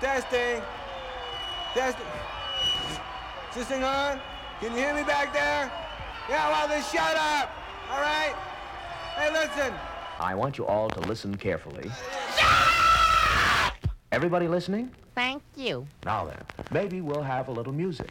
Testing. Testing. Is this thing on? Can you hear me back there? Yeah, well then shut up. All right? Hey, listen. I want you all to listen carefully. Everybody listening? Thank you. Now then, maybe we'll have a little music.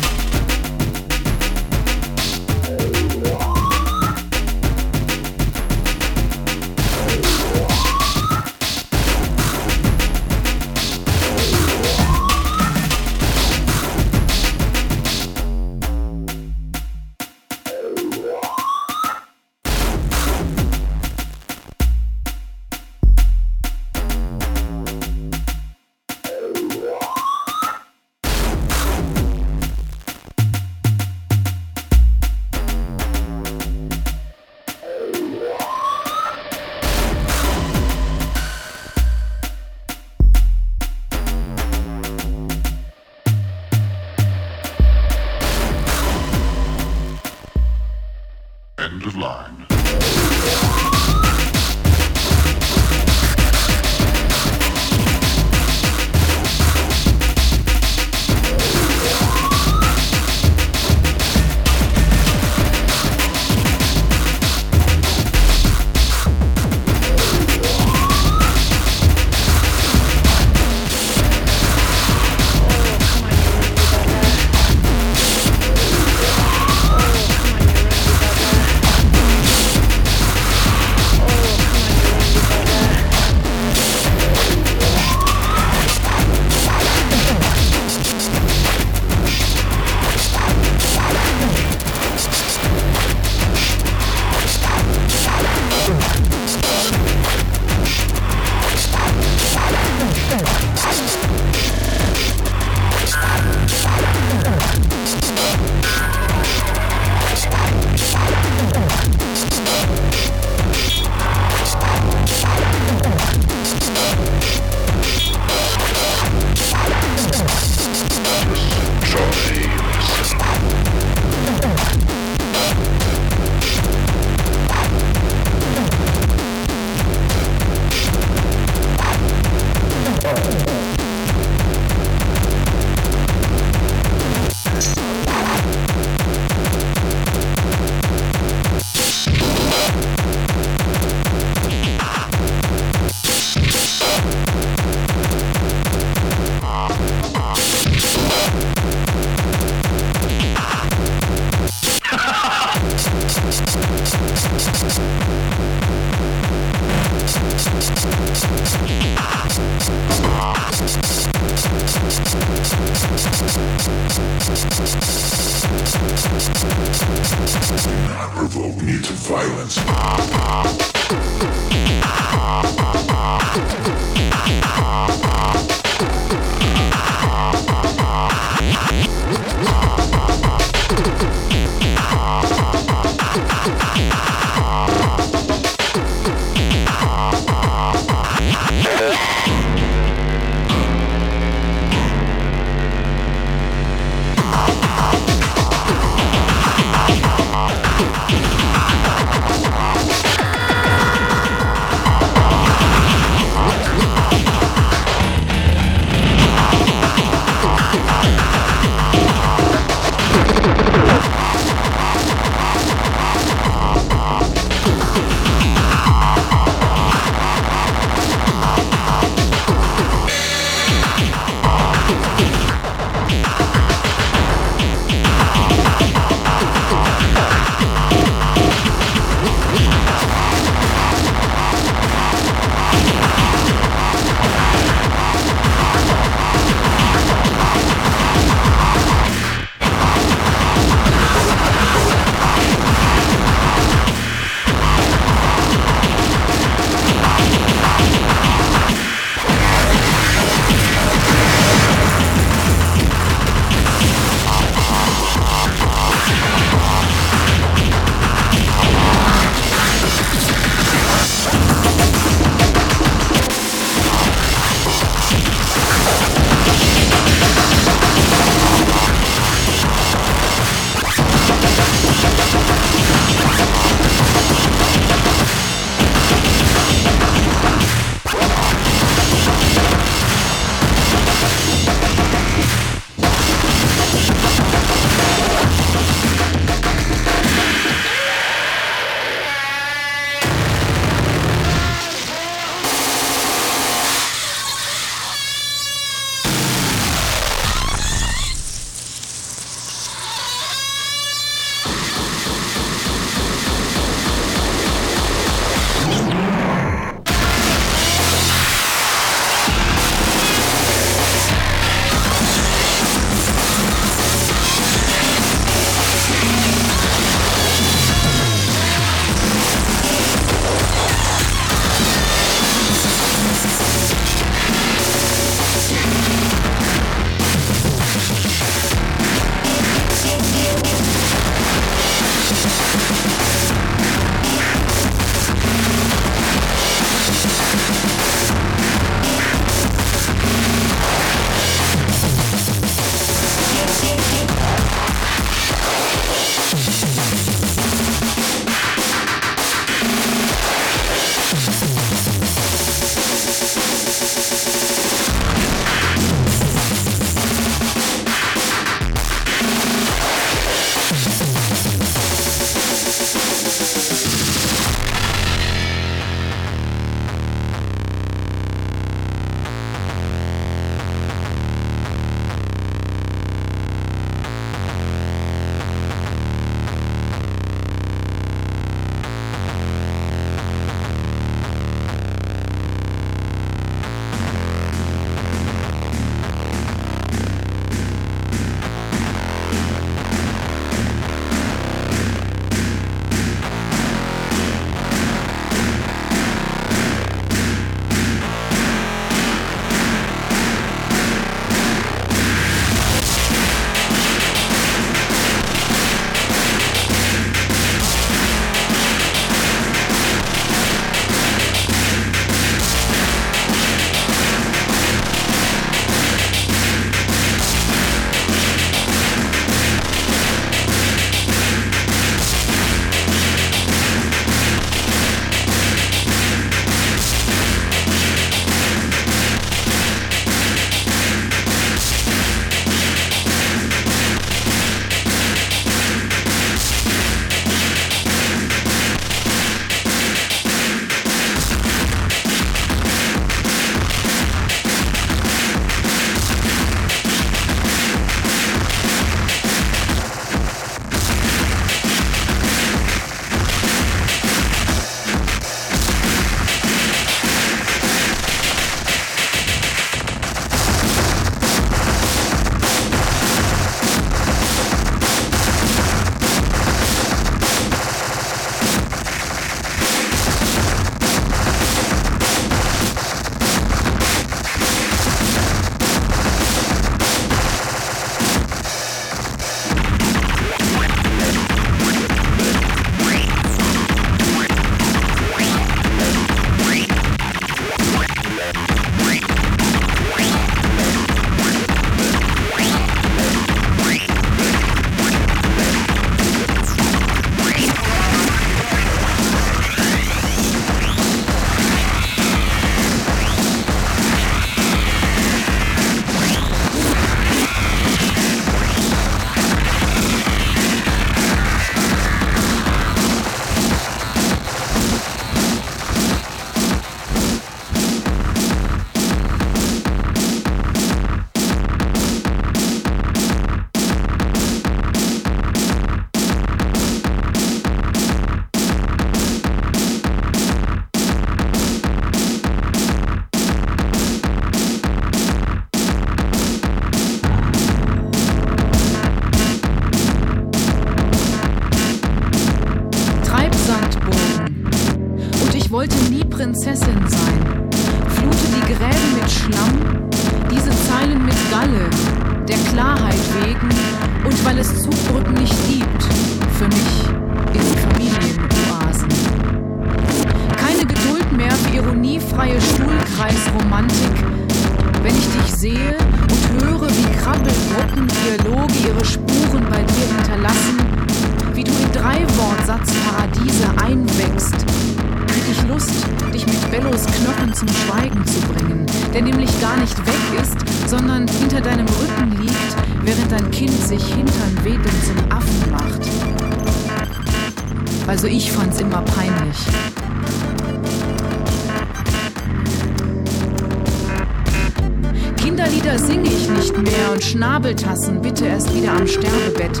Schnabeltassen bitte erst wieder am Sterbebett.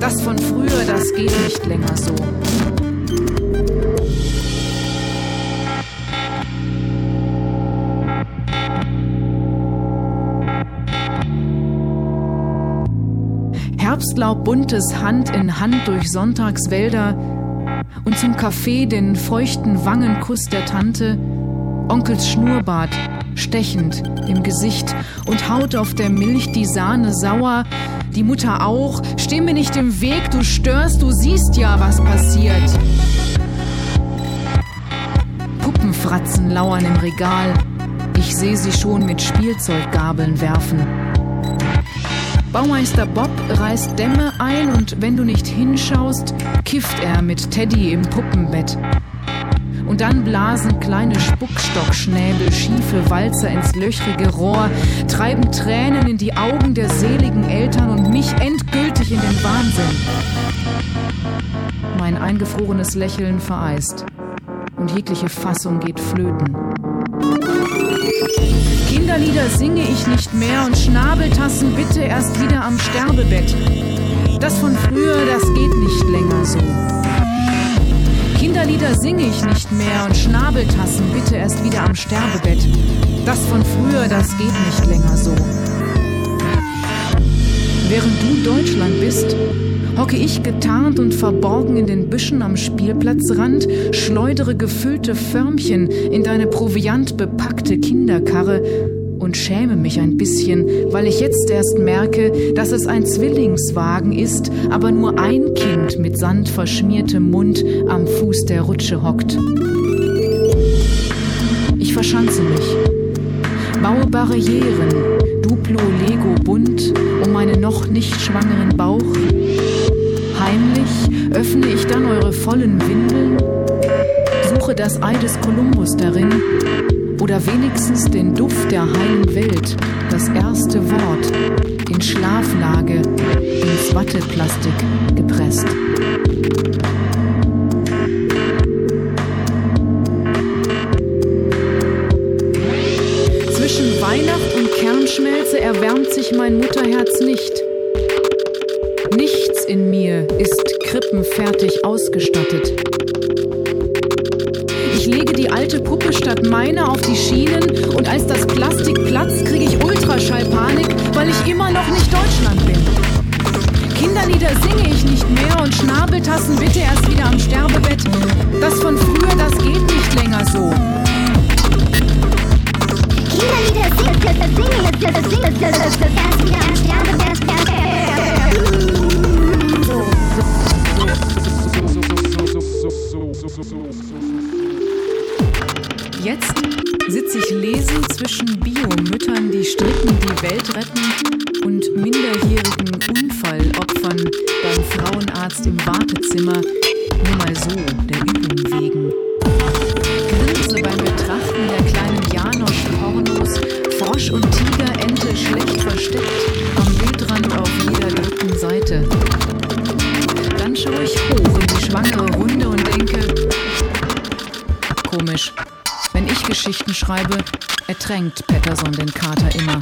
Das von früher, das geht nicht länger so. Herbstlaub buntes Hand in Hand durch Sonntagswälder und zum Kaffee den feuchten Wangenkuss der Tante, Onkels Schnurrbart stechend im Gesicht und haut auf der Milch die Sahne sauer, die Mutter auch. Steh mir nicht im Weg, du störst, du siehst ja, was passiert. Puppenfratzen lauern im Regal. Ich sehe sie schon mit Spielzeuggabeln werfen. Baumeister Bob reißt Dämme ein und wenn du nicht hinschaust, kifft er mit Teddy im Puppenbett. Und dann blasen kleine Spuckstockschnäbel schiefe Walzer ins löchrige Rohr, treiben Tränen in die Augen der seligen Eltern und mich endgültig in den Wahnsinn. Mein eingefrorenes Lächeln vereist und jegliche Fassung geht flöten. Kinderlieder singe ich nicht mehr und Schnabeltassen bitte erst wieder am Sterbebett. Das von früher, das geht nicht länger so. Kinderlieder singe ich nicht mehr und Schnabeltassen bitte erst wieder am Sterbebett. Das von früher, das geht nicht länger so. Während du Deutschland bist, hocke ich getarnt und verborgen in den Büschen am Spielplatzrand, schleudere gefüllte Förmchen in deine proviantbepackte Kinderkarre und schäme mich ein bisschen, weil ich jetzt erst merke, dass es ein Zwillingswagen ist, aber nur ein Kind mit Sand verschmiertem Mund am Fuß der Rutsche hockt. Ich verschanze mich, baue Barrieren, Duplo Lego bunt um meinen noch nicht schwangeren Bauch. Heimlich öffne ich dann eure vollen Windeln, suche das Ei des Kolumbus darin oder wenigstens den Duft der heilen Welt, das erste Wort, in Schlaflage ins Watteplastik gepresst. Zwischen Weihnacht und Kernschmelze erwärmt sich mein Mutterherz nicht. Nichts in mir ist krippenfertig ausgestattet. Die alte Puppe statt meiner auf die Schienen und als das Plastik platzt, kriege ich Ultraschallpanik, weil ich immer noch nicht Deutschland bin. Kinderlieder singe ich nicht mehr und Schnabeltassen bitte erst wieder am Sterbebett. Das von früher, das geht nicht länger so. Kinderlieder singen, singen, singen, singen, erst wieder am Sterbebett. Jetzt sitze ich lesend zwischen Biomüttern, die stricken, die Welt retten und minderjährigen Unfallopfern beim Frauenarzt im Wartezimmer. Ertränkt Patterson den Kater immer.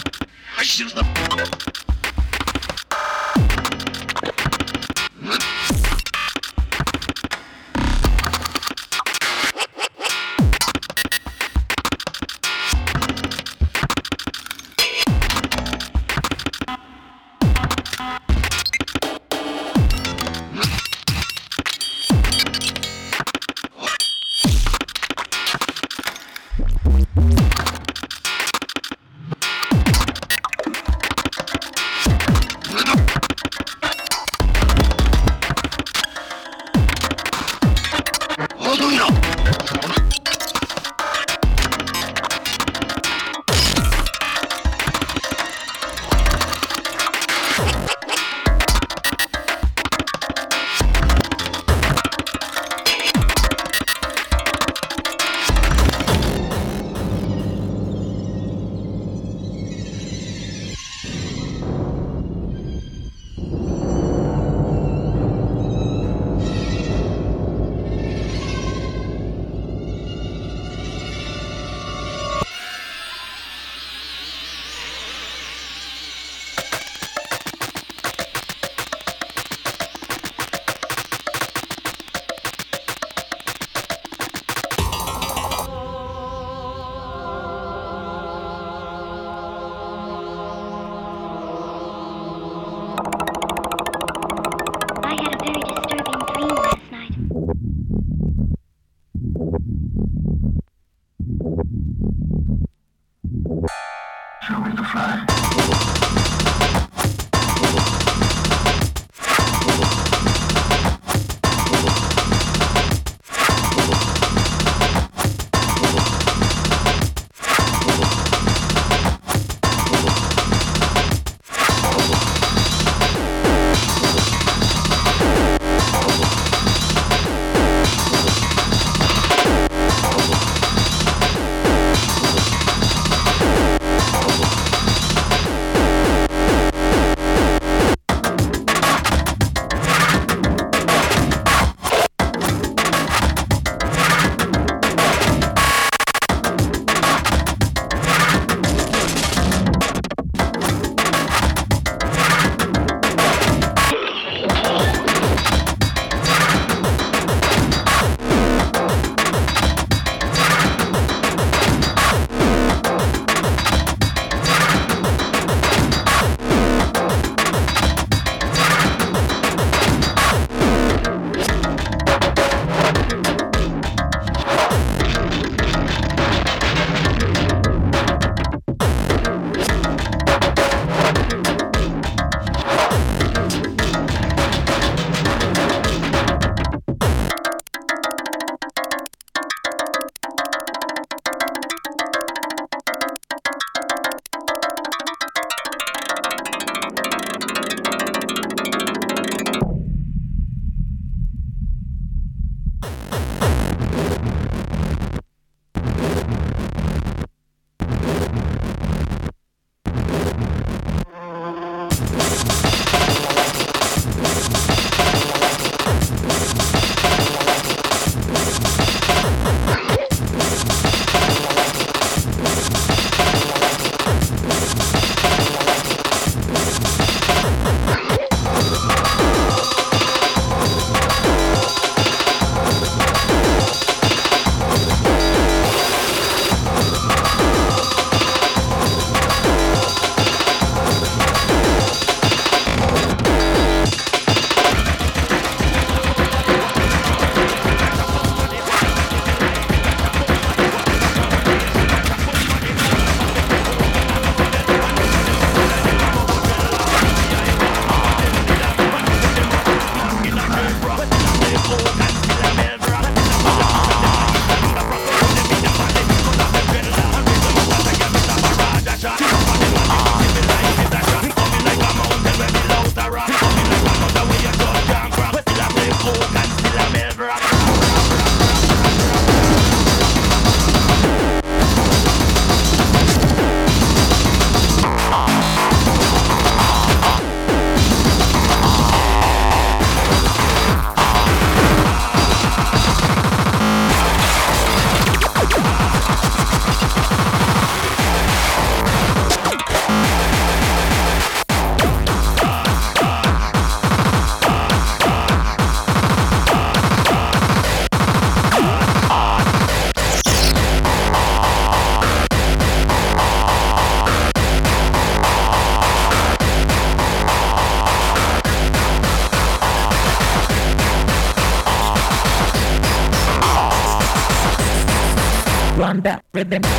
Bye.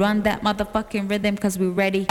Run that motherfucking rhythm cause we ready.